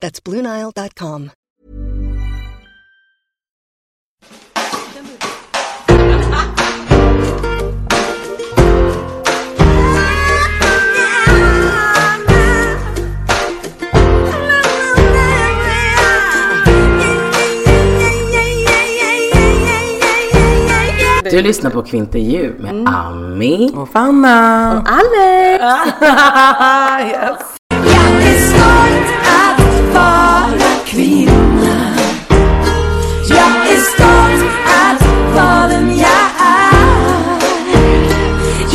That's BlueNile.com. Du lyssnar på Kvintervju med Mm. Ami. Och Fanna. Och Alex! yes. Kvinna Jag är stolt att vara den jag är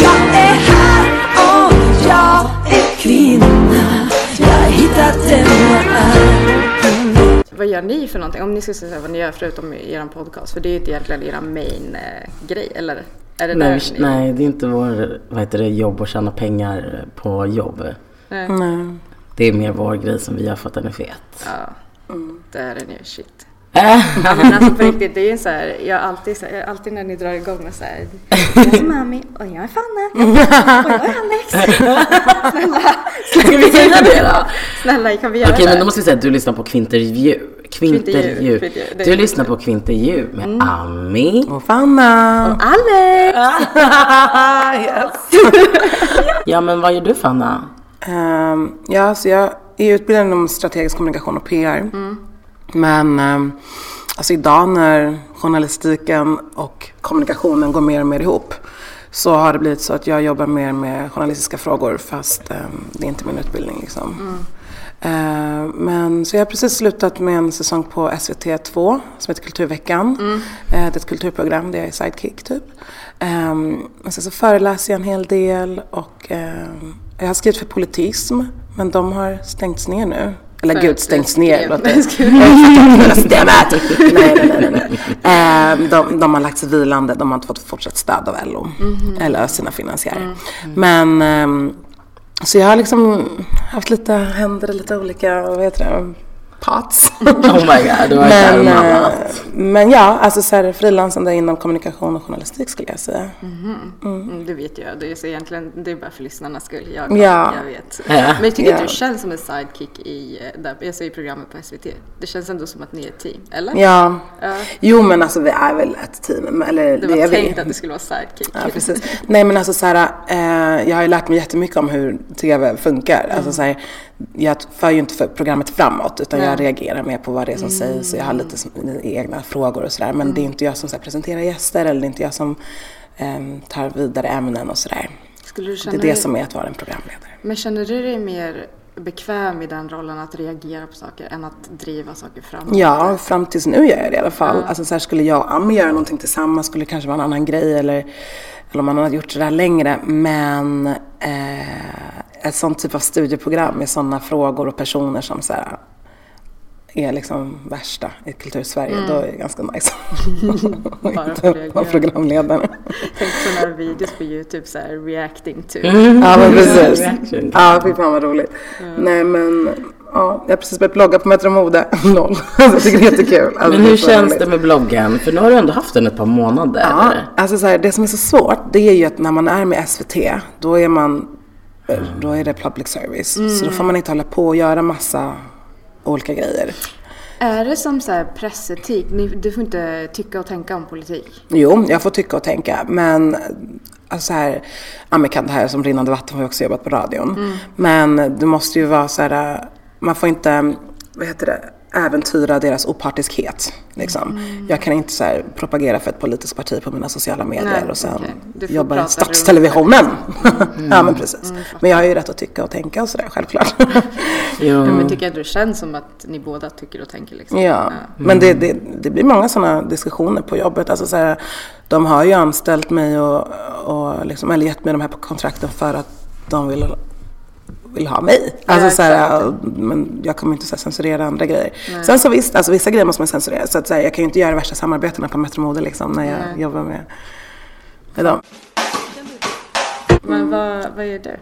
Jag är här och jag är kvinna Jag har hittat den jag är Vad gör ni för någonting? Om ni ska säga vad ni gör förutom er podcast, för det är ju inte egentligen er main eh, grej, eller? Är det Nej, där vi- ni... nej, det är inte vår vad heter det, jobb att tjäna pengar på jobb. Nej. Nej. Det är mer vår grej som vi har fått den är fet. Ja, det är den ju. Shit. Ja, men alltså på riktigt, det är ju så här, jag alltid, så här, alltid när ni drar igång och så här, jag är Mami och jag är Fanna och jag är Alex. Snälla, Ska vi säga det då? snälla kan vi göra Okej, det? men då måste vi säga att du lyssnar på Kvintervju. Kvintervju. Du det. lyssnar på Kvintervju med Mm. Ami. Och Fanna. Alex! yes. Ja, men vad gör du Fanna? Ehm, ja, så jag är utbildad inom strategisk kommunikation och PR. Men eh, alltså idag när journalistiken och kommunikationen går mer och mer ihop så har det blivit så att jag jobbar mer med journalistiska frågor fast eh, det är inte min utbildning. Liksom. Mm. men, så jag har precis slutat med en säsong på SVT2 som heter Kulturveckan. Mm. det är ett kulturprogram där jag är sidekick typ. Men sen så föreläser jag en hel del och jag har skrivit för Politism men de har stängts ner nu. Eller För gud, stängts ner. låter- Nej, Systemet! nej, nej, nej. nej. Ehm, de, de har lagt sig vilande, de har inte fått fortsatt stöd av LO. Eller sina finansiärer. Men ehm, så jag har liksom haft lite händer i lite olika, vad heter det, pots. Oh my god, du har men, men, eh, men ja, alltså så här frilansande inom kommunikation och journalistik skulle jag säga. Mm, det vet jag, det är så egentligen, det är bara för lyssnarnas skull. Jag, Ja. jag vet. Ja. Men jag tycker Ja. att du känns som en sidekick i, eh, där, jag ser i programmet på SVT. Det känns ändå som att ni är ett team, eller? Ja. Ja. Jo men alltså vi är väl ett team. Eller Det var vi. tänkt att det skulle vara sidekick. Ja, precis. Nej men alltså så här, eh, jag har ju lärt mig jättemycket om hur TV funkar. Alltså så här, jag för ju inte för programmet framåt utan jag Nej. reagerar mer på vad det är som sägs och jag har lite egna frågor och sådär. Men det är inte jag som så presenterar gäster eller det är inte jag som eh, tar vidare ämnen och sådär. Det är det dig, som är att vara en programledare. Men känner du dig mer bekväm i den rollen att reagera på saker än att driva saker framåt? Ja, fram tills nu gör jag det i alla fall. Alltså så här, skulle jag och Ami göra någonting tillsammans skulle det kanske vara en annan grej eller, eller om man har gjort det där längre. Men eh, ett sånt typ av studieprogram med sådana frågor och personer som så här, är liksom värsta i kultursverige, då är det ganska nice. Bara Inte vara programledare. Tänk sådana här videos på YouTube så här reacting to. Ja men precis. Ja, fy fan vad roligt. Nej men, ja, jag har precis börjat blogga på Metro Mode. Noll. Alltså, jag tycker det är jättekul. Alltså, Men hur känns roligt. det med bloggen? För nu har du ändå haft den ett par månader. Ja, alltså så här, det som är så svårt det är ju att när man är med SVT då är man då är det public service. Så då får man inte hålla på och göra massa olika grejer. Är det som så här pressetik? Du får inte tycka och tänka om politik. Jo, jag får tycka och tänka men alltså så här, Amerikan, det här som rinnande vatten har jag också jobbat på radion. Men du måste ju vara så här, man får inte, vad heter det, äventyra deras opartiskhet. Liksom. Mm. Jag kan inte så här, propagera för ett politiskt parti på mina sociala medier Nej, och sen får jobba i statstelevisionen. Mm. ja men precis. Men jag har ju rätt att tycka och tänka och sådär, självklart. Ja, men tycker jag det känns som att ni båda tycker och tänker liksom. Ja, men det, det, det blir många sådana diskussioner på jobbet. Alltså så här, de har ju anställt mig och, och liksom, eller gett mig de här kontrakten för att de vill, vill ha mig. Alltså, så här, men jag kommer inte så här, censurera andra grejer. Sen så visst, alltså, vissa grejer måste man censurera. Så att, så här, jag kan ju inte göra värsta samarbetena på Metro Mode liksom, när jag Nej. jobbar med, med dem. Men vad, vad är du?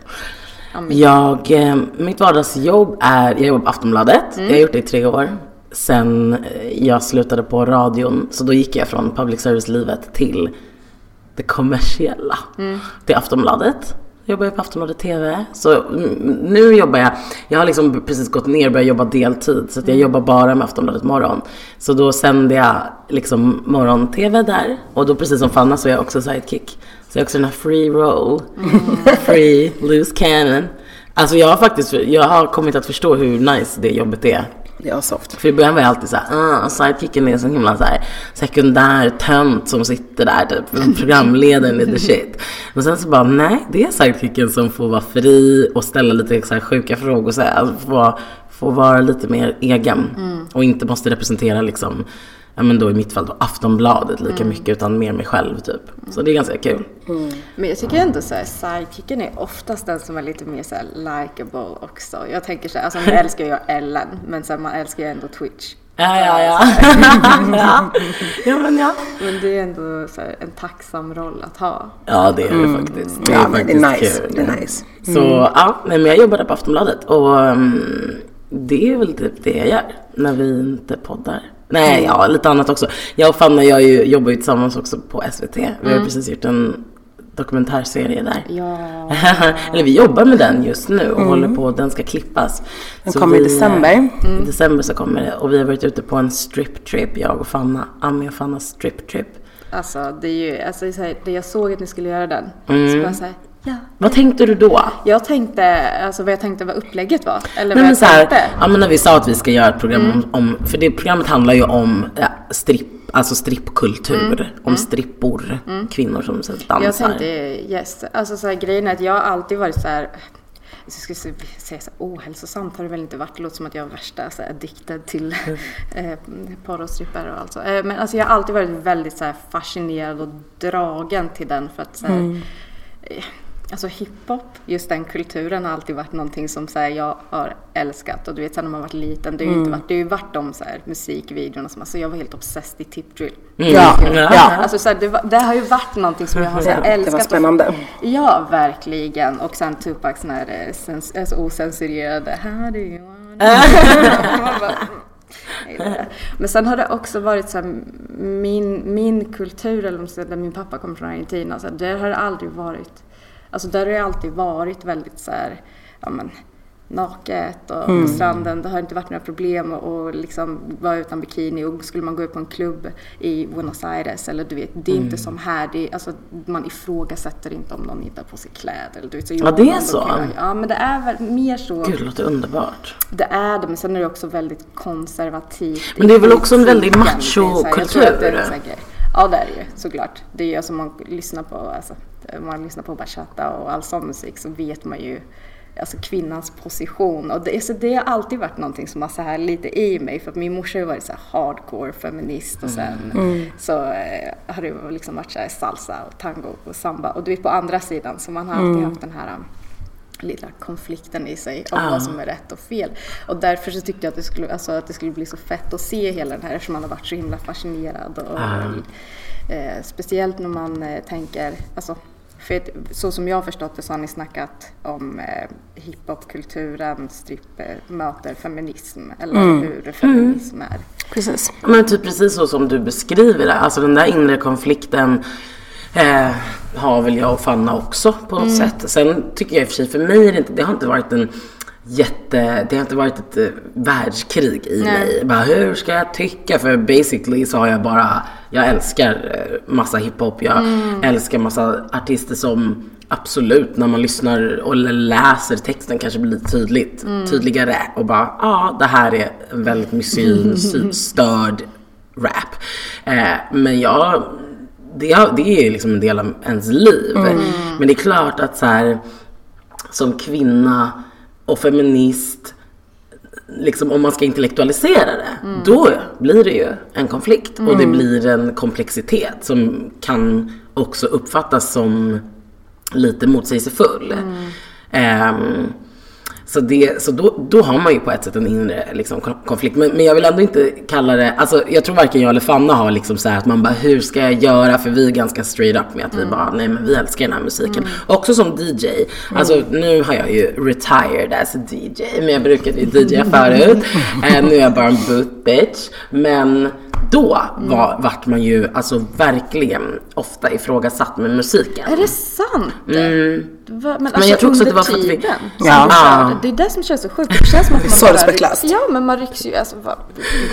Jag, eh, mitt vardagsjobb är, jag jobbar på Aftonbladet. Jag har gjort det i tre år. Sen eh, jag slutade på radion, så då gick jag från public service-livet till det kommersiella. Till Aftonbladet. Jag jobbar på Aftonbladet TV. Så mm, nu jobbar jag, jag har liksom precis gått ner och börjat jobba deltid. Så att jag jobbar bara med Aftonbladet morgon. Så då sänder jag liksom morgon-TV där. Och då precis som Fanna så är jag också sidekick. Så jag är också den här free roll. Free, loose cannon. Alltså jag har faktiskt, jag har kommit att förstå hur nice det jobbet är. Ja, soft. För i början var jag alltid såhär, ah, sidekicken är så himla så här sekundär tönt som sitter där, typ programledaren lite shit. Men sen så bara, nej, det är sidekicken som får vara fri och ställa lite så här sjuka frågor, så här, alltså få, få vara lite mer egen. Och inte måste representera liksom, ja men då i mitt fall då Aftonbladet lika mycket utan mer mig själv typ. Så det är ganska kul. Men jag tycker ändå så här, sidekicken är oftast den som är lite mer så här likable också. Jag tänker så här, alltså nu älskar jag Ellen, men så här, man älskar ju ändå Twitch. Ja, ja, ja. ja. ja, men ja. Men det är ändå så här, en tacksam roll att ha. Ja, det är det faktiskt. Det är Ja, men det faktiskt är nice. kul. Det är nice. Så ja, nej, men jag jobbade på Aftonbladet och um, det är väl typ det jag gör när vi inte poddar. Nej, ja, lite annat också. Jag och Fanna jag är ju, jobbar ju tillsammans också på SVT. Vi har ju precis gjort en dokumentärserie där. Ja. Eller vi jobbar med den just nu och håller på, den ska klippas. Den Så kommer i vi, eh, december. I december så kommer det. Och vi har varit ute på en strip trip, jag och Fanna. Ami och Fannas strip trip. Alltså det är ju, alltså så här, det jag såg att ni skulle göra den, Mm. så bara så här, ja. Vad tänkte du då? Jag tänkte, alltså vad jag tänkte vad upplägget var. Eller Nej, vad men jag så här, tänkte. ja, men när vi sa att vi ska göra ett program om, om, för det programmet handlar ju om ja, stripp, alltså strippkultur, om strippor, kvinnor som så dansar. Jag tänkte yes. Alltså så här, grejen är att jag har alltid varit så här. Jag skulle säga så här, ohälsosamt har det väl inte varit. Det låter som att jag är värsta så här, addicted till eh, porr och strippor och allt så. Eh, men alltså jag har alltid varit väldigt så här, fascinerad och dragen till den för att så här, eh, Alltså hiphop, just den kulturen har alltid varit någonting som så här, jag har älskat. Och du vet sen när man varit liten, det har ju, inte varit, det har ju varit de så här, musikvideorna som, alltså jag var helt obsessed i Tip Drill. Mm. Ja, ja. Alltså så här, det, var, det har ju varit någonting som jag har så här, Ja, det var älskat. och- spännande. Ja, verkligen. Och sen Tupacs sån här eh, sens, alltså, osensurerade How do you wanna... Mm. Men sen har det också varit så här, min, min kultur, eller där min pappa kommer från Argentina, så här, där har det aldrig varit, alltså där har det alltid varit väldigt så här, ja men naket och på stranden. Det har inte varit några problem att liksom vara utan bikini och skulle man gå ut på en klubb i Buenos Aires eller du vet, det är inte som här. Det är, alltså, man ifrågasätter inte om någon inte har på sig kläder. Eller, du vet, så Ja, det är så. Ja, men det är väl mer så. Gud, det låter underbart. Det är det, men sen är det också väldigt konservativt. Men det är väl också en väldig politiken. Det är så här- jag tror att det är en machokultur. Ja, det är det ju såklart. Det är ju alltså man lyssnar på, alltså, man lyssnar på bachata och all sån musik så vet man ju alltså kvinnans position. Och det, så det har alltid varit någonting som har så här lite i mig. För att min morsa har ju varit så här hardcore feminist och sen så eh, har det liksom varit så här salsa och tango och samba. Och du vet på andra sidan så man har alltid haft den här um, lilla konflikten i sig om Ja. vad som är rätt och fel. Och därför så tyckte jag att det, skulle, alltså, att det skulle bli så fett att se hela den här eftersom man har varit så himla fascinerad. Och, eh, speciellt när man eh, tänker, alltså, för så som jag har förstått det så har ni snackat om eh, hiphopkulturen, stripp eh, möter feminism, eller hur feminism är. Precis. Men typ precis så som du beskriver det. Alltså den där inre konflikten eh, har väl jag och Fanna också på något sätt. Sen tycker jag i och för sig, för mig är det inte, det har inte varit en jätte, det har inte varit ett eh, världskrig i mig. Bara, hur ska jag tycka? För basically så har jag bara, jag älskar eh, massa hiphop. Jag älskar massa artister som absolut när man lyssnar och läser texten kanske blir lite tydligt, tydligare och bara ja, ah, det här är en väldigt misogynstörd rap. Eh, men jag, det, det är liksom en del av ens liv. Men det är klart att så här, som kvinna och feminist liksom om man ska intellektualisera det, då blir det ju en konflikt. Och det blir en komplexitet som kan också uppfattas som lite motsägelsefull. Ehm, så det, så då, då har man ju på ett sätt en inre liksom, kon- konflikt. Men, men jag vill ändå inte kalla det, alltså jag tror varken jag eller Fanna har liksom så här att man bara hur ska jag göra? För vi är ganska straight up med att vi bara nej men vi älskar den här musiken. Också som DJ. Alltså nu har jag ju retired as a DJ. Men jag brukade ju DJa förut. Eh, nu är jag bara en boot bitch. Men då var, vart man ju alltså verkligen ofta ifrågasatt med musiken. Är det sant? Va, men, jag tror också att det var för att vi- Ja. Ja. Det är det som känns så sjukt. Det känns som att man bara... respektlöst. Ja, men man rycks ju... Alltså, va,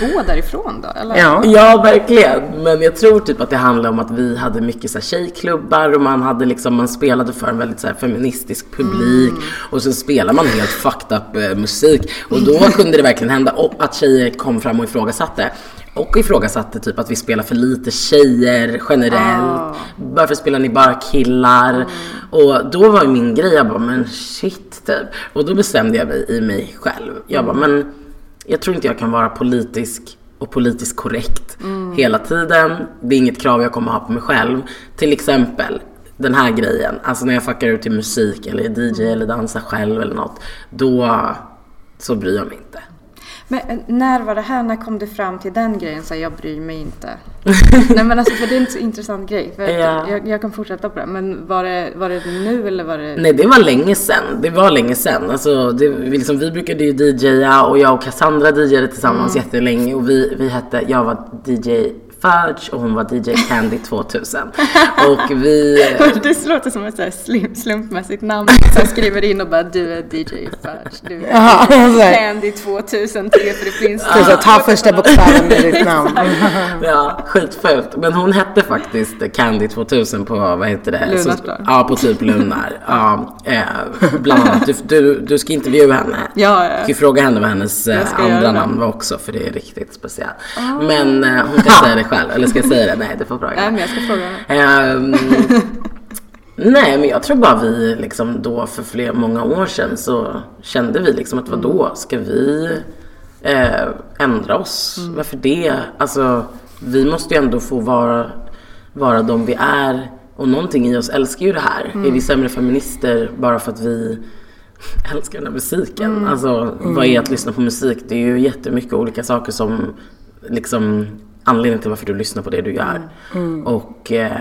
gå därifrån då, eller? Ja. Ja, verkligen. Men jag tror typ att det handlar om att vi hade mycket så här tjejklubbar och man hade liksom, man spelade för en väldigt så här feministisk publik och så spelar man helt fucked up eh, musik och då kunde det verkligen hända och att tjejer kom fram och ifrågasatte. Och ifrågasatte typ att vi spelar för lite tjejer generellt. Varför spelar ni bara killar? Och då var min grej, jag bara men shit typ. Och då bestämde jag mig i mig själv. Jag bara men jag tror inte jag kan vara politisk och politiskt korrekt hela tiden. Det är inget krav jag kommer ha på mig själv. Till exempel den här grejen, alltså när jag fuckar ut till musik eller DJ eller dansar själv eller något. Då så bryr jag mig inte. Men eh, när var det här? När kom du fram till den grejen? Så här, jag bryr mig inte. Nej men alltså för det är en så intressant grej. För Ja. jag, jag kan fortsätta på det. Men var det, var det nu eller var det... Nej det var länge sen. Det var länge sen. Alltså, det, vi, liksom, vi brukade ju DJa och jag och Cassandra DJade tillsammans jättelänge och vi, vi hette, jag var DJ Fudge och hon var DJ Candy 2000. Och vi... Det låter som ett så här slim, slumpmässigt namn. Sen skriver in och bara du är DJ Fudge. Du är Jaha, så här. Candy 2003 för det finns... Det så, ta första bokstaven i ditt namn. Ja, skitfult. Men hon hette faktiskt Candy 2000 på, vad heter det? Lunarsblad. Ja, på typ Lunar. Ja, eh, bland annat. Du, du, du ska intervjua henne. Ja, ja. Du kan fråga henne vad hennes eh, andra namn var också, för det är riktigt speciellt. Men eh, hon kan säga det själv. Eller ska jag säga det? Nej, det får fråga Nej men jag ska fråga. Ehm, nej, men jag tror bara vi liksom då för fler, många år sedan så kände vi liksom att vadå, ska vi eh, ändra oss? Varför det? Alltså, vi måste ju ändå få vara, vara de vi är. Och någonting i oss älskar ju det här. Är vi sämre feminister bara för att vi älskar den här musiken? Alltså, vad är att lyssna på musik? Det är ju jättemycket olika saker som liksom anledningen till varför du lyssnar på det du gör. Och eh,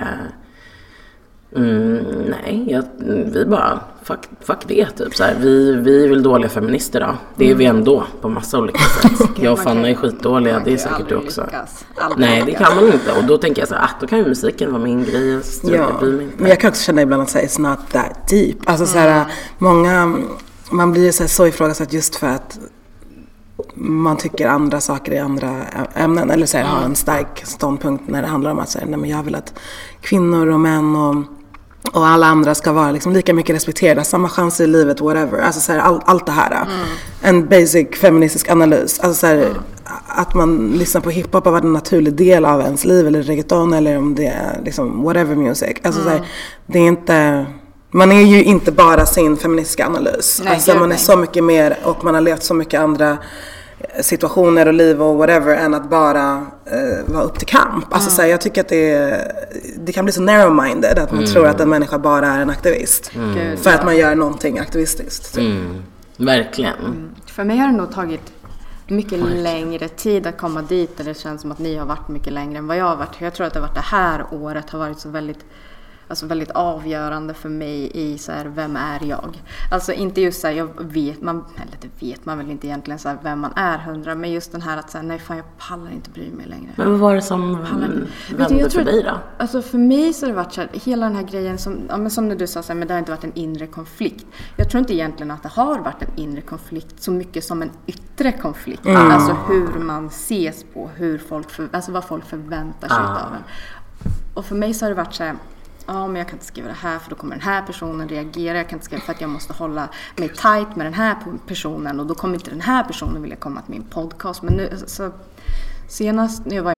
Mm, nej, jag, vi bara, fuck, fuck det typ så här. Vi, vi är väl dåliga feminister då. Det är vi ändå på massa olika sätt. Jag och Fanna är skitdåliga, det är säkert du också. Nej, det kan man inte. Och då tänker jag så här, ah, då kan ju musiken vara min grej. Struntar- Ja, jag men jag kan också känna ibland att säga it's not that deep. Alltså så här, många, man blir ju så, här så ifrågasatt just för att man tycker andra saker i andra ämnen. Eller så här, har en stark ståndpunkt när det handlar om att säga, nej men jag vill att kvinnor och män och, och alla andra ska vara liksom lika mycket respekterade, samma chanser i livet, whatever. Alltså så här, all, allt det här. En basic feministisk analys. Alltså så här, att man lyssnar på hiphop har varit en naturlig del av ens liv, eller reggaeton, eller om det är liksom whatever music. Alltså så här, det är inte... Man är ju inte bara sin feministiska analys. Nej, alltså man är så mycket mer och man har levt så mycket andra situationer och liv och whatever än att bara eh, vara upp till kamp. Alltså så här, jag tycker att det, är, det kan bli så narrow-minded att man tror att en människa bara är en aktivist. Gud, För att man gör någonting aktivistiskt. typ. Mm, verkligen. För mig har det nog tagit mycket längre tid att komma dit där det känns som att ni har varit mycket längre än vad jag har varit. Jag tror att det, har varit det här året har varit så väldigt Alltså väldigt avgörande för mig i så här, vem är jag? Alltså inte just så här, jag vet, man, eller det vet man väl inte egentligen så här, vem man är hundra, men just den här att säga nej fan jag pallar inte bry mig längre. Men vad var det som vände jag för dig då? Alltså för mig så har det varit så här, hela den här grejen som, ja, men som när du sa så här, men det har inte varit en inre konflikt. Jag tror inte egentligen att det har varit en inre konflikt så mycket som en yttre konflikt. Alltså hur man ses på, hur folk för, alltså vad folk förväntar sig Ah. av en. Och för mig så har det varit så här, ja men jag kan inte skriva det här för då kommer den här personen reagera. Jag kan inte skriva för att jag måste hålla mig tight med den här personen och då kommer inte den här personen vilja komma till min podcast. Men nu, så, senast när jag var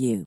you.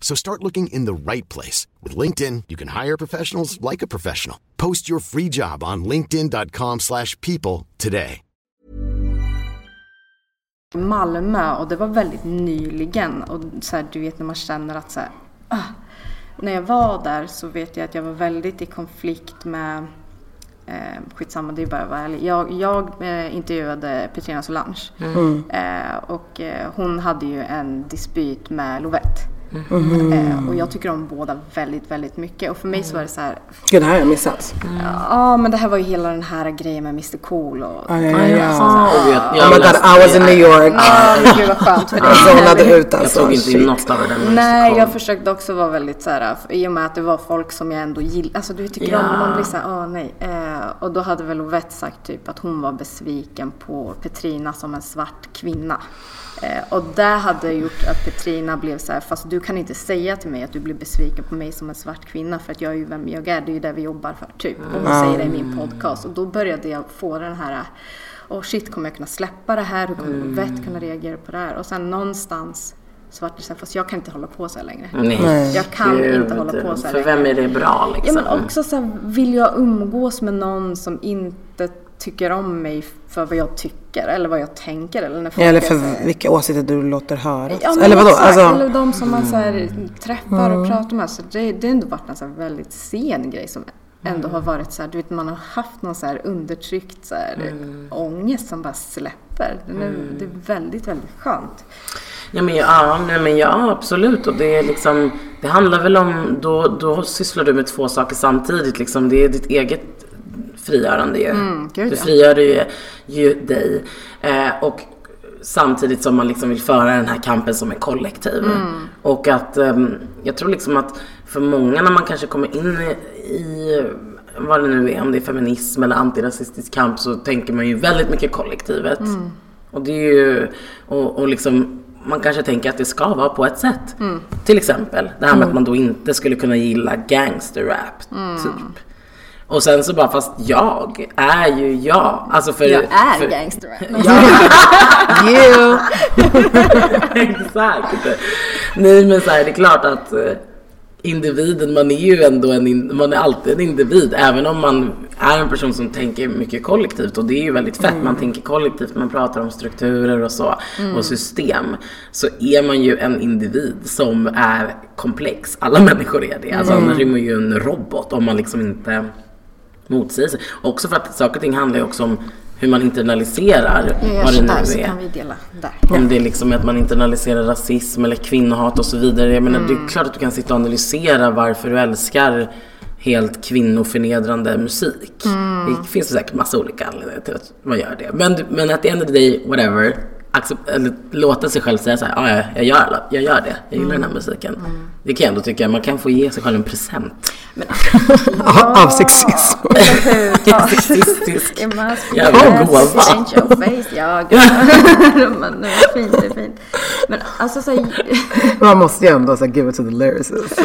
So start looking in the right place. With LinkedIn, you can hire professionals like a professional. Post your free job on linkedin.com slash people today. Malmö och det var väldigt nyligen och så här, du vet när man känner att så här, ah, när jag var där så vet jag att jag var väldigt i konflikt med Eh, skitsamma, det är bara att vara ärlig. Jag, jag eh, intervjuade Petrina Solange Mm. eh, och eh, hon hade ju en dispyt med Lovette. Mm. Eh, och jag tycker om båda väldigt, väldigt mycket. Och för mig så var det så här, Gud, det här har jag missat. ja men det här var ju hela den här grejen med Mr Cool och... Ja, ja, ja, ja. Jag, Oh my god, I was in. New York. Ja, gud vad skönt för Jag zonade dig. ut Jag alltså. tog inte in något av det där Nej, jag försökte också vara väldigt så här, i och med att det var folk som jag ändå gillar. Alltså du tycker om, man blir så här, åh nej. Eh, och då hade väl Ovett sagt typ att hon var besviken på Petrina som en svart kvinna. Eh, och det hade gjort att Petrina blev så här, fast du kan inte säga till mig att du blir besviken på mig som en svart kvinna för att jag är ju vem jag är, det är ju det vi jobbar för typ. Och hon säger det i min podcast. Och då började jag få den här, åh shit kommer jag kunna släppa det här? Hur kommer Ovett kunna reagera på det här? Och sen någonstans så vart det så här, fast jag kan inte hålla på så här längre. Nej, Jag kan gud, inte hålla på så här För vem längre. är det bra Ja liksom? men också så här, vill jag umgås med någon som inte tycker om mig för vad jag tycker eller vad jag tänker eller när folk Eller så här- för vilka åsikter du låter höra. Ja, Eller vadå? Alltså, Eller de som man så här, träffar och pratar med. Så det, det har ändå varit en väldigt sen grej som ändå har varit så här, du vet man har haft någon så här undertryckt så här, ångest som bara släpper. Den är, Det är väldigt, väldigt skönt. Ja men ja, nej, men ja absolut och det är liksom Det handlar väl om Då, då sysslar du med två saker samtidigt liksom Det är ditt eget frigörande ju. Gud, Du frigör ju, ju dig eh, Och Samtidigt som man liksom vill föra den här kampen som en kollektiv. Och att ehm, Jag tror liksom att För många när man kanske kommer in i, i vad det nu är, om det är feminism eller antirasistisk kamp så tänker man ju väldigt mycket kollektivet. Och det är ju, och, och liksom, man kanske tänker att det ska vara på ett sätt. Till exempel det här med att man då inte skulle kunna gilla gangsterrap, typ. Och sen så bara, fast jag är ju jag. Alltså för, Jag är för, gangster. You. Exakt. Nej men så här, det är klart att eh, individen, man är ju ändå en, man är alltid en individ. Även om man är en person som tänker mycket kollektivt och det är ju väldigt fett. Man tänker kollektivt, man pratar om strukturer och så och system. Så är man ju en individ som är komplex. Alla människor är det. Alltså annars är man ju en robot om man liksom inte motsäger sig. Också för att saker och ting handlar ju också om hur man internaliserar vad det nu där så är. kan vi dela där. Om det är liksom att man internaliserar rasism eller kvinnohat och så vidare. Jag menar, det är klart att du kan sitta och analysera varför du älskar helt kvinnoförnedrande musik. Det finns säkert massa olika anledningar till att man gör det. Men, men at the end of the day, whatever. Accept, eller låta sig själv säga så här, "Ah, ja, jag gör, jag gör det. Jag gillar den här musiken. Det kan jag ändå tycka, man kan få ge sig själv en present. Av sexism. Sexistisk Jävla jävla gåva. Ain't your face, jag. Men det är fint, det är fint. Men alltså så här, Man måste ju ändå så här, give it to the lyricist.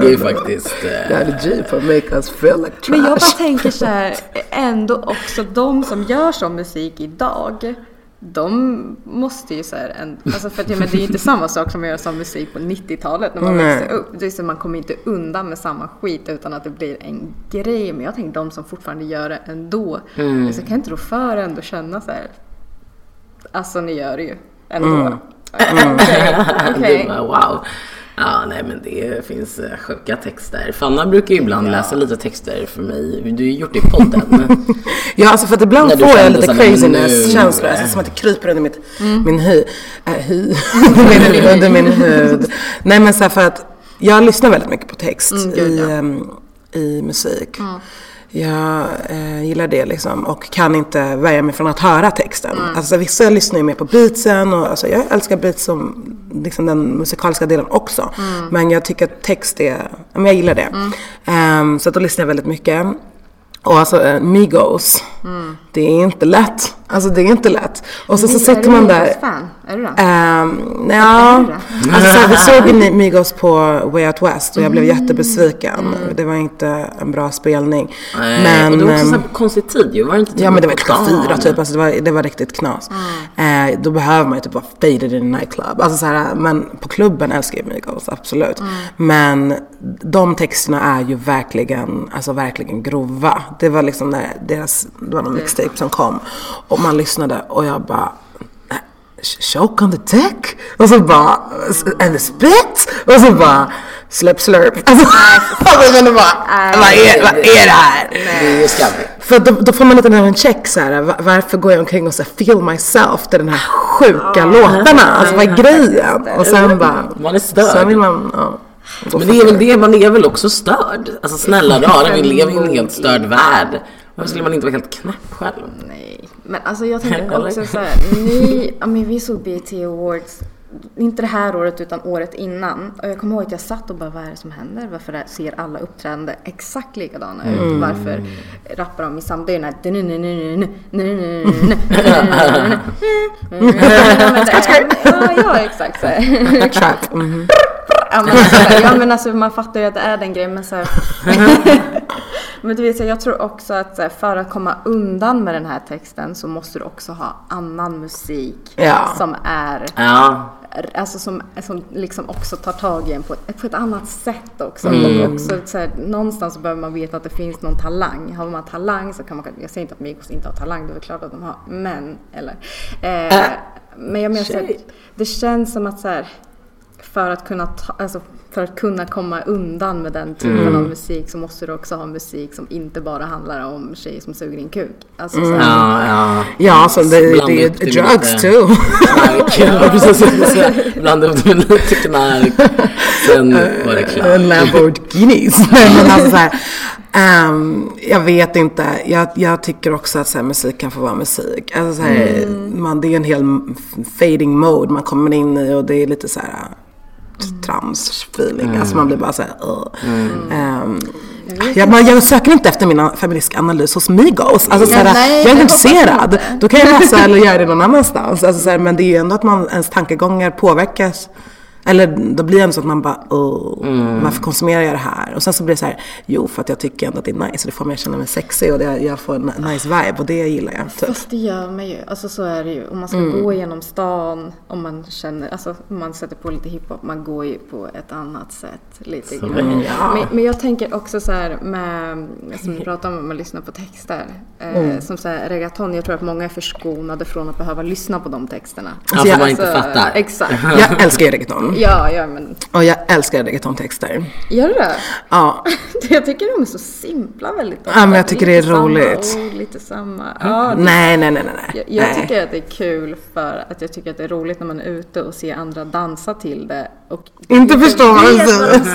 Det är faktiskt... eh, Daddy G for make us feel like trash. Men jag bara tänker så här, ändå också de som gör sån musik idag. De måste ju så här, en, alltså för att, ja, men det är ju inte samma sak som att göra sån musik på 90-talet när man Nej. växer upp. Det är så man kommer inte undan med samma skit utan att det blir en grej. Men jag tänker de som fortfarande gör det ändå. Mm. Så kan inte då för ändå känna så här. Alltså ni gör det ju ändå. Mm. Okej, Det okej. bara, wow. Ja, nej men det finns eh, sjuka texter. Fanna brukar ju ibland läsa lite texter för mig. Du har ju gjort det i podden. Ja, alltså för att ibland får jag lite craziness-känslor. Alltså, som att det kryper under mitt, min hy. Äh, hy. under min hud. Nej men så här, för att jag lyssnar väldigt mycket på text i, ehm, i musik. Jag eh, gillar det liksom och kan inte värja mig från att höra texten. Alltså vissa lyssnar ju mer på beatsen och alltså, jag älskar beats som liksom den musikaliska delen också. Men jag tycker att text är, men jag gillar det. Ehm, så att då lyssnar jag väldigt mycket. Och alltså eh, Migos, det är inte lätt. Alltså det är inte lätt. Och så, så sitter man där. Migos-fan? Är du det? Um, ja, alltså så här, vi såg Migos på Way Out West och jag blev jättebesviken. Det var inte en bra spelning. men, och det var också ehm, så här på konstig tid ju. Var det inte typ Ja men det var klockan dagen? fyra typ, alltså det, var, det var riktigt knas. Eh, då behöver man ju typ vara faded in a nightclub. Alltså så här, men på klubben älskar jag Migos, absolut. Men de texterna är ju verkligen, alltså verkligen grova. Det var liksom när deras, det var någon mixtape som kom och man lyssnade och jag bara "Eh, Choke on the deck och så bara and the spit och så bara slurp slurp. Alltså, alltså men det bara, vad är, vad är det här? Det är skabbigt. För då, då får man lite en check så här. va- varför går jag omkring och så här, feel myself till den här sjuka låtarna? Alltså vad är grejen? Och sen bara, Man är störd. sen vill man, ja. Men det är väl det, man är väl också störd. Alltså snälla rara, vi lever i en helt störd värld. Varför skulle man inte vara helt knäpp själv? Nej, men alltså jag tänker också så här, ni, ja men vi såg BT Awards, inte det här året utan året innan. Och jag kommer ihåg att jag satt och bara, vad är det som händer? Varför ser alla uppträdande exakt likadana ut? Varför rappar de i samma, det är den här Ja, exakt så här. Mhm. Ja men, alltså, alltså man fattar ju att det är den grejen men så här, Men du vet, jag tror också att för att komma undan med den här texten så måste du också ha annan musik Ja. som är Ja, Alltså som, som liksom också tar tag i en på ett, på ett annat sätt också. Mm. Och också så här, någonstans behöver man veta att det finns någon talang. Har man talang så kan man, jag säger inte att Migos inte har talang, det är väl klart att de har, men, eller. Eh, men jag menar så här, det känns som att så här, för att kunna ta, alltså för att kunna komma undan med den typen Mm. av musik så måste du också ha musik som inte bara handlar om tjejer som suger in kuk. Alltså så här, ja, ja. Ja, alltså det, det är drugs lite too. Knark. Ja, precis. Blanda upp det med lite knark. Sen var det klart. Lamborghinis. Men alltså så här, ehm, jag vet inte. Jag, jag tycker också att så här, musik kan få vara musik. Alltså så här, man, det är en hel fading mode man kommer in i och det är lite så här trams feeling. Alltså man blir bara så här, uh. Ehm, jag, man, jag söker inte efter min feministisk analys hos Migos. Alltså, så här, Nej, jag är inte intresserad. Då kan jag läsa eller göra det någon annanstans. Alltså, så här, men det är ju ändå att man, ens tankegångar påverkas Eller då blir det ändå så att man bara, oh, Mm. varför konsumerar jag det här? Och sen så blir det så här, jo för att jag tycker ändå att det är nice och det får mig att känna mig sexig och det, jag får en nice vibe och det gillar jag. Typ. Fast det gör man ju. Alltså så är det ju. Om man ska Mm. gå genom stan, om man känner, alltså om man sätter på lite hiphop, man går ju på ett annat sätt. Lite Så grann. är det. Men, men jag tänker också så här med, som vi pratar om, om man lyssnar på texter. Eh, Mm. Som så här, reggaeton, jag tror att många är förskonade från att behöva lyssna på de texterna. Ja, Alltså, för man jag- inte fattar. Exakt. Jag älskar ju reggaeton. Ja, ja men Och jag älskar reggaetontexter. gör du det? Ja, Jag tycker de är så simpla väldigt ofta. Ja, men jag tycker det är lite samma roligt. ord, lite samma. Ja, det- nej, nej, nej, nej. nej. Jag, jag nej. tycker att det är kul för att jag tycker att det är roligt när man är ute och ser andra dansa till det och Inte förstå vad de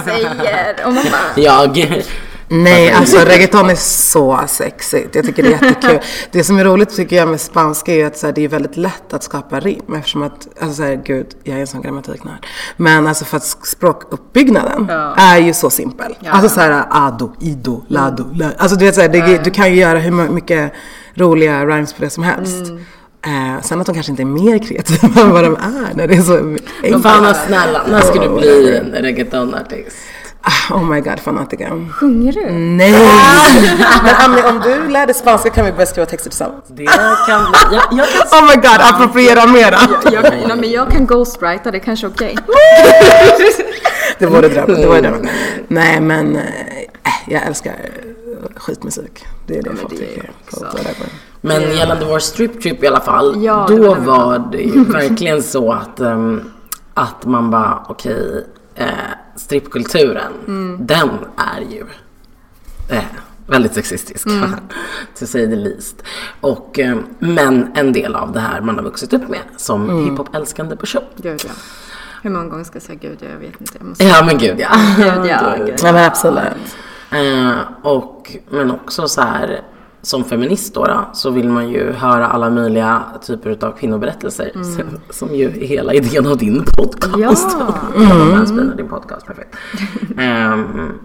säger. Och man bara, Jag, Nej, alltså reggaeton är så sexigt. Jag tycker det är jättekul. Det som är roligt tycker jag med spanska är att så här, det är väldigt lätt att skapa rim eftersom att, alltså så här, gud, jag är en sån grammatiknörd. Men alltså för att språkuppbyggnaden Ja. är ju så simpel. Alltså så här, ado, ido, lado, la. Alltså du vet så här, det, du kan ju göra hur mycket roliga rhymes på det som helst. Eh, sen att de kanske inte är mer kreativa än vad de är när det är så enkelt. fan vad snälla, när ska du bli en reggaetonartist? Oh my god, fanatica. sjunger du? Nej! Men Ami, om du lär dig spanska kan vi börja skriva texter tillsammans. Det kan bli, jag, jag kan Oh my god, appropriera mera! Jag kan, nej, men jag kan ghostwrita, det är kanske är okej. Det vore drömmen, det vore drömmen. Nej men, eh, jag älskar skitmusik. Det är det folk tycker. Men gällande vår striptrip i alla fall, Ja, det då var det vi var det ju verkligen så att, ehm, att man bara, okej, eh, strippkulturen, Mm. den är ju eh, väldigt sexistisk, Mm. to say the least. Och, ehm, men en del av det här man har vuxit upp med som Mm. hiphop-älskande person. Gud ja. Hur många gånger ska jag säga gud? Jag vet inte. Jag måste... Ja men gud ja. Gud ja. Gud. Ja men absolut. Eh, och, men också så här som feminist då, då så vill man ju höra alla möjliga typer av kvinnoberättelser som, som ju är hela idén av din podcast. Ja. Mm. din podcast, perfekt. Ehm,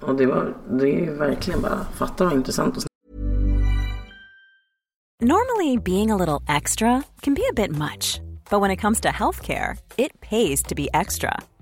och det, var, det är ju verkligen bara, fatta vad intressant att Normally, being a little extra can be a bit much, but when it comes to healthcare, it pays to be extra.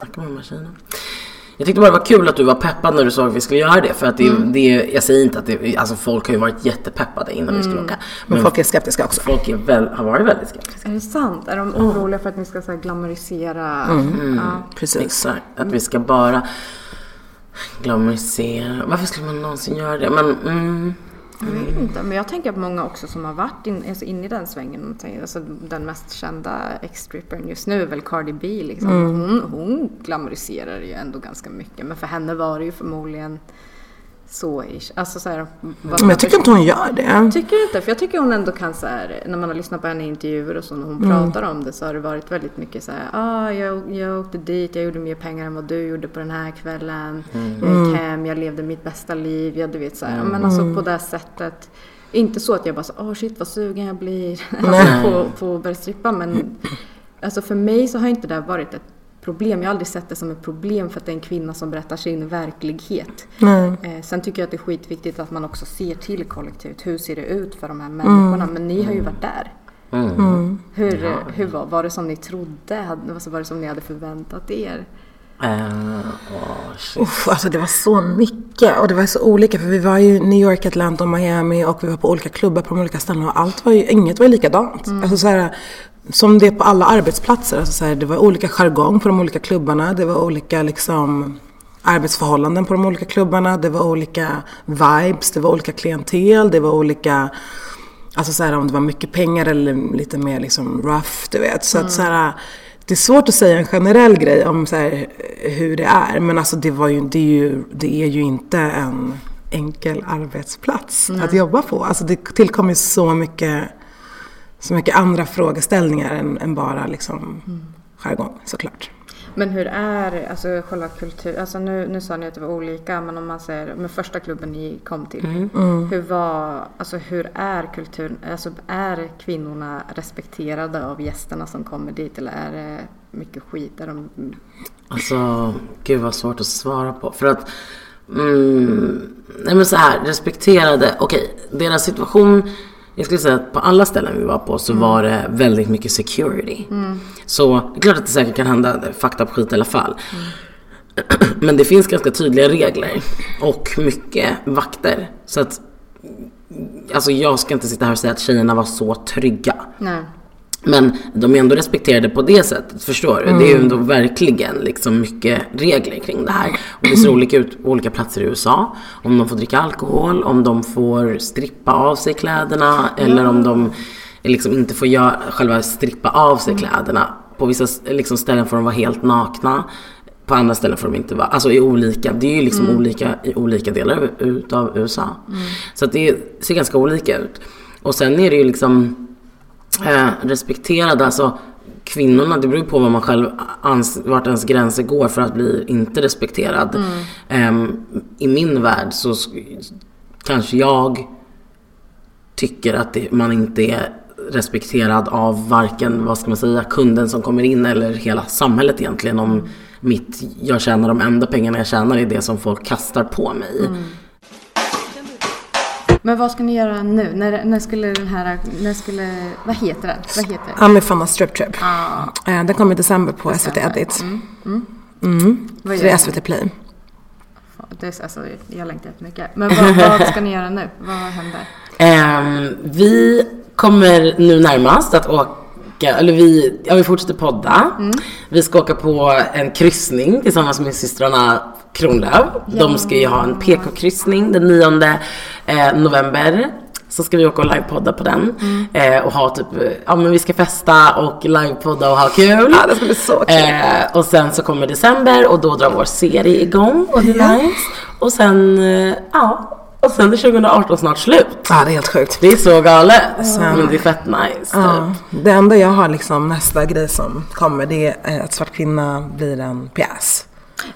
Snacka med maskinen. Jag tyckte bara det var kul att du var peppad när du sa att vi skulle göra det. För att det, det jag säger inte att det, alltså folk har ju varit jättepeppade innan vi skulle åka. Men folk är skeptiska också. folk är väl, har varit väldigt skeptiska. Är det sant? Är de oroliga för att ni ska så här, glamorisera? Ja. Precis. Exakt, att vi ska bara glamorisera. Varför skulle man någonsin göra det? Men mm, Jag vet inte, men jag tänker att många också som har varit in, alltså inne i den svängen, alltså den mest kända ex-strippern just nu är väl Cardi B liksom. Hon, hon glamoriserar ju ändå ganska mycket, men för henne var det ju förmodligen så ish. Alltså så här, vad- Men jag tycker inte hon gör det. Tycker inte? För jag tycker hon ändå kan så här, när man har lyssnat på henne i intervjuer och så när hon pratar om det så har det varit väldigt mycket så här, ah, jag, jag åkte dit, jag gjorde mer pengar än vad du gjorde på den här kvällen. Jag gick hem, jag levde mitt bästa liv, jag, du vet så här, men alltså på det här sättet. Inte så att jag bara så, åh shit vad sugen jag blir alltså, på, på att börja strippa men alltså för mig så har inte det varit ett problem. Jag har aldrig sett det som ett problem för att det är en kvinna som berättar sin verklighet. Eh, sen tycker jag att det är skitviktigt att man också ser till kollektivet. Hur ser det ut för de här människorna? Men ni har ju varit där. Hur, hur var, var det som ni trodde? Alltså, var det som ni hade förväntat er? åh, shit. Uff, alltså det var så mycket och det var så olika för vi var ju i New York, Atlanta och Miami och vi var på olika klubbar på de olika ställena och allt var ju, inget var ju likadant. Alltså så här, som det är på alla arbetsplatser, alltså så här, det var olika jargong på de olika klubbarna, det var olika liksom arbetsförhållanden på de olika klubbarna. Det var olika vibes, det var olika klientel, det var olika Alltså så här, om det var mycket pengar eller lite mer liksom rough, du vet. Så att så här, det är svårt att säga en generell grej om så här, hur det är. Men alltså det, var ju, det, är ju, det är ju inte en enkel arbetsplats att jobba på. Alltså det tillkommer så mycket, så mycket andra frågeställningar än, än bara liksom jargong såklart. Men hur är alltså själva kultur, alltså nu, nu sa ni att det var olika men om man säger med första klubben ni kom till. Hur var, alltså hur är kulturen, alltså är kvinnorna respekterade av gästerna som kommer dit eller är det mycket skit? Är de, Alltså, gud vad svårt att svara på. För att, mm, nej men så här, respekterade, okej, deras situation, jag skulle säga att på alla ställen vi var på så var det väldigt mycket security. Så det är klart att det säkert kan hända fucked up skit i alla fall. Men det finns ganska tydliga regler och mycket vakter. Så att, alltså jag ska inte sitta här och säga att tjejerna var så trygga. nej. Men de är ändå respekterade på det sättet, förstår du? Det är ju ändå verkligen liksom mycket regler kring det här. Och det ser olika ut på olika platser i USA. Om de får dricka alkohol, om de får strippa av sig kläderna eller om de liksom inte får göra, själva strippa av sig kläderna. På vissa liksom, ställen får de vara helt nakna. På andra ställen får de inte vara, alltså i olika, det är ju liksom olika i olika delar utav USA. Så att det ser ganska olika ut. Och sen är det ju liksom eh, respekterade, alltså kvinnorna, det beror ju på vad man själv ans- vart ens gränser går för att bli inte respekterad. Ehm, I min värld så sk- kanske jag tycker att det, man inte är respekterad av varken, vad ska man säga, kunden som kommer in eller hela samhället egentligen. Om mitt, jag tjänar de enda pengarna jag tjänar är det som folk kastar på mig. Men vad ska ni göra nu? När, när skulle den här, när skulle, vad heter den? Vad heter den? Amifanna Strip Trip. Eh, Den kommer i december på SVT Edit. Mm. Vad Så det är? SVT Play. Det är, alltså, jag längtar jättemycket. Men vad, vad ska ni göra nu? Vad händer? Ehm, vi kommer nu närmast att åka, eller vi, ja vi fortsätter podda. Vi ska åka på en kryssning tillsammans med systrarna Kronlöf. De ska ju ha en PK-kryssning den 9 eh, november. Så ska vi åka och livepodda på den. Eh, och ha typ, ja men vi ska festa och livepodda och ha kul. Ja, det ska bli så kul. Eh, och sen så kommer december och då drar vår serie igång och det är nice. Och sen, eh, ja. Och sen är 2018 snart slut. Ja, det är helt sjukt. Det är så galet. Men det är fett nice. Ja, Typ. det enda jag har liksom nästa grej som kommer det är eh, att Svart kvinna blir en pjäs.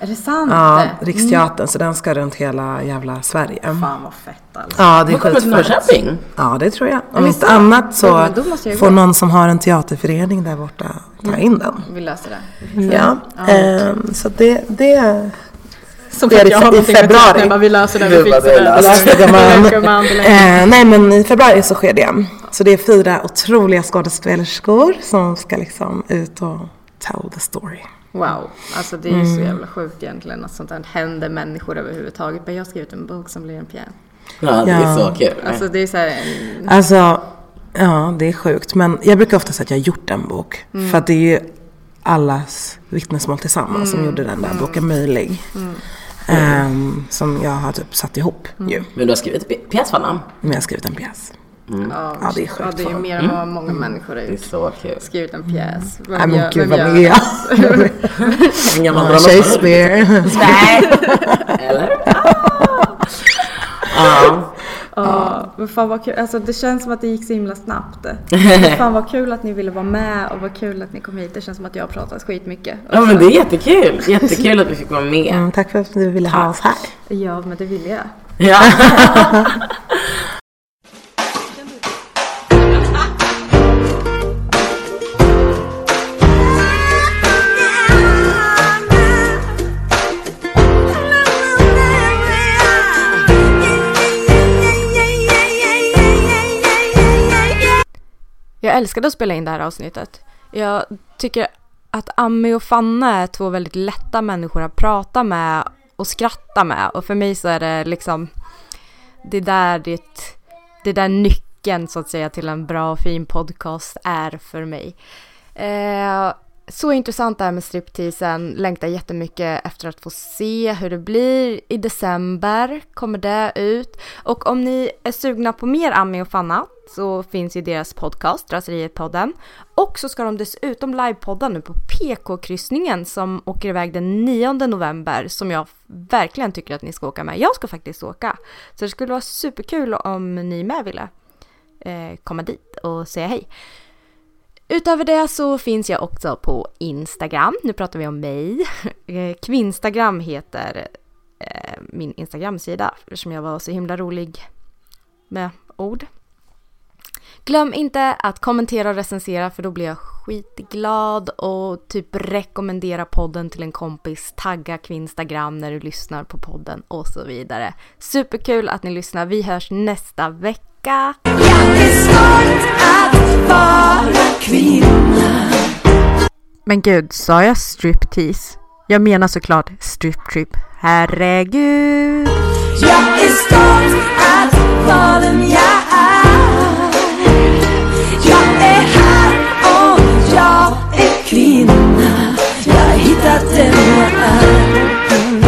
Är det sant? Ja, Riksteatern, så den ska runt hela jävla Sverige. Fan vad fett alltså. Ja, det är Vad kommer skitfett. Norrköping? Ja, det tror jag. Om inte annat Ja, så jag får gå. någon som har en teaterförening där borta ta in den. Vi löser det. Ja, ehm, så det, det Som Det är att i jag har i med februari. teatern, bara, Vi löser det, vi fixar det. löser det. Eh, nej men i februari så sker det. Så det är fyra otroliga skådespelerskor som ska liksom ut och tell the story. Wow, alltså det är ju så jävla sjukt egentligen att sånt här händer människor överhuvudtaget. Men jag har skrivit en bok som blir en pjäs. Ja, det är Ja. så kul. Alltså det är så här, en- Alltså, ja det är sjukt. Men jag brukar ofta säga att jag har gjort en bok. För att det är ju allas vittnesmål tillsammans som gjorde den där boken möjlig. Ehm, som jag har typ satt ihop ju. Men du har skrivit pi- pjäs Fanna? Men jag har skrivit en pjäs. ja, Ja, det är sjukt ja, det är ju fan. mer än vad många människor har Det är gjort. så kul. Skrivit en pjäs. Vem Nej men gud vem är. En gammal Ja, dramaturg. Shakespeare. Nej. Eller? Ja. Men fan vad kul. Alltså det känns som att det gick så himla snabbt. Fan vad kul att ni ville vara med och vad kul att ni kom hit. Det känns som att jag har pratat skitmycket. ja men det är jättekul. Jättekul att vi fick vara med. Mm, tack för att du ville ha oss här. Ja, men det ville jag. Ja. Jag älskade att spela in det här avsnittet. Jag tycker att Ami och Fanna är två väldigt lätta människor att prata med och skratta med. Och för mig så är det liksom det där det, det där nyckeln så att säga till en bra och fin podcast är för mig. Eh, så intressant det här med stripteasen. Längtar jättemycket efter att få se hur det blir. I december kommer det ut. Och om ni är sugna på mer Ami och Fanna så finns ju deras podcast, Raseriet-podden. Och så ska de dessutom livepodda nu på PK-kryssningen som åker iväg den 9 november som jag verkligen tycker att ni ska åka med. Jag ska faktiskt åka. Så det skulle vara superkul om ni med ville eh, komma dit och säga hej. Utöver det så finns jag också på Instagram. Nu pratar vi om mig. Kvinnstagram Kvinstagram heter eh, min Instagram-sida eftersom jag var så himla rolig med ord. Glöm inte att kommentera och recensera för då blir jag skitglad och typ rekommendera podden till en kompis, tagga Kvinstagram när du lyssnar på podden och så vidare. Superkul att ni lyssnar. Vi hörs nästa vecka. Jag är stolt att vara kvinna Men gud, sa jag striptease? Jag menar såklart striptrip. Herregud! Jag är stolt att vara den jag är. Jag är här och jag är kvinna. Jag har hittat den jag är.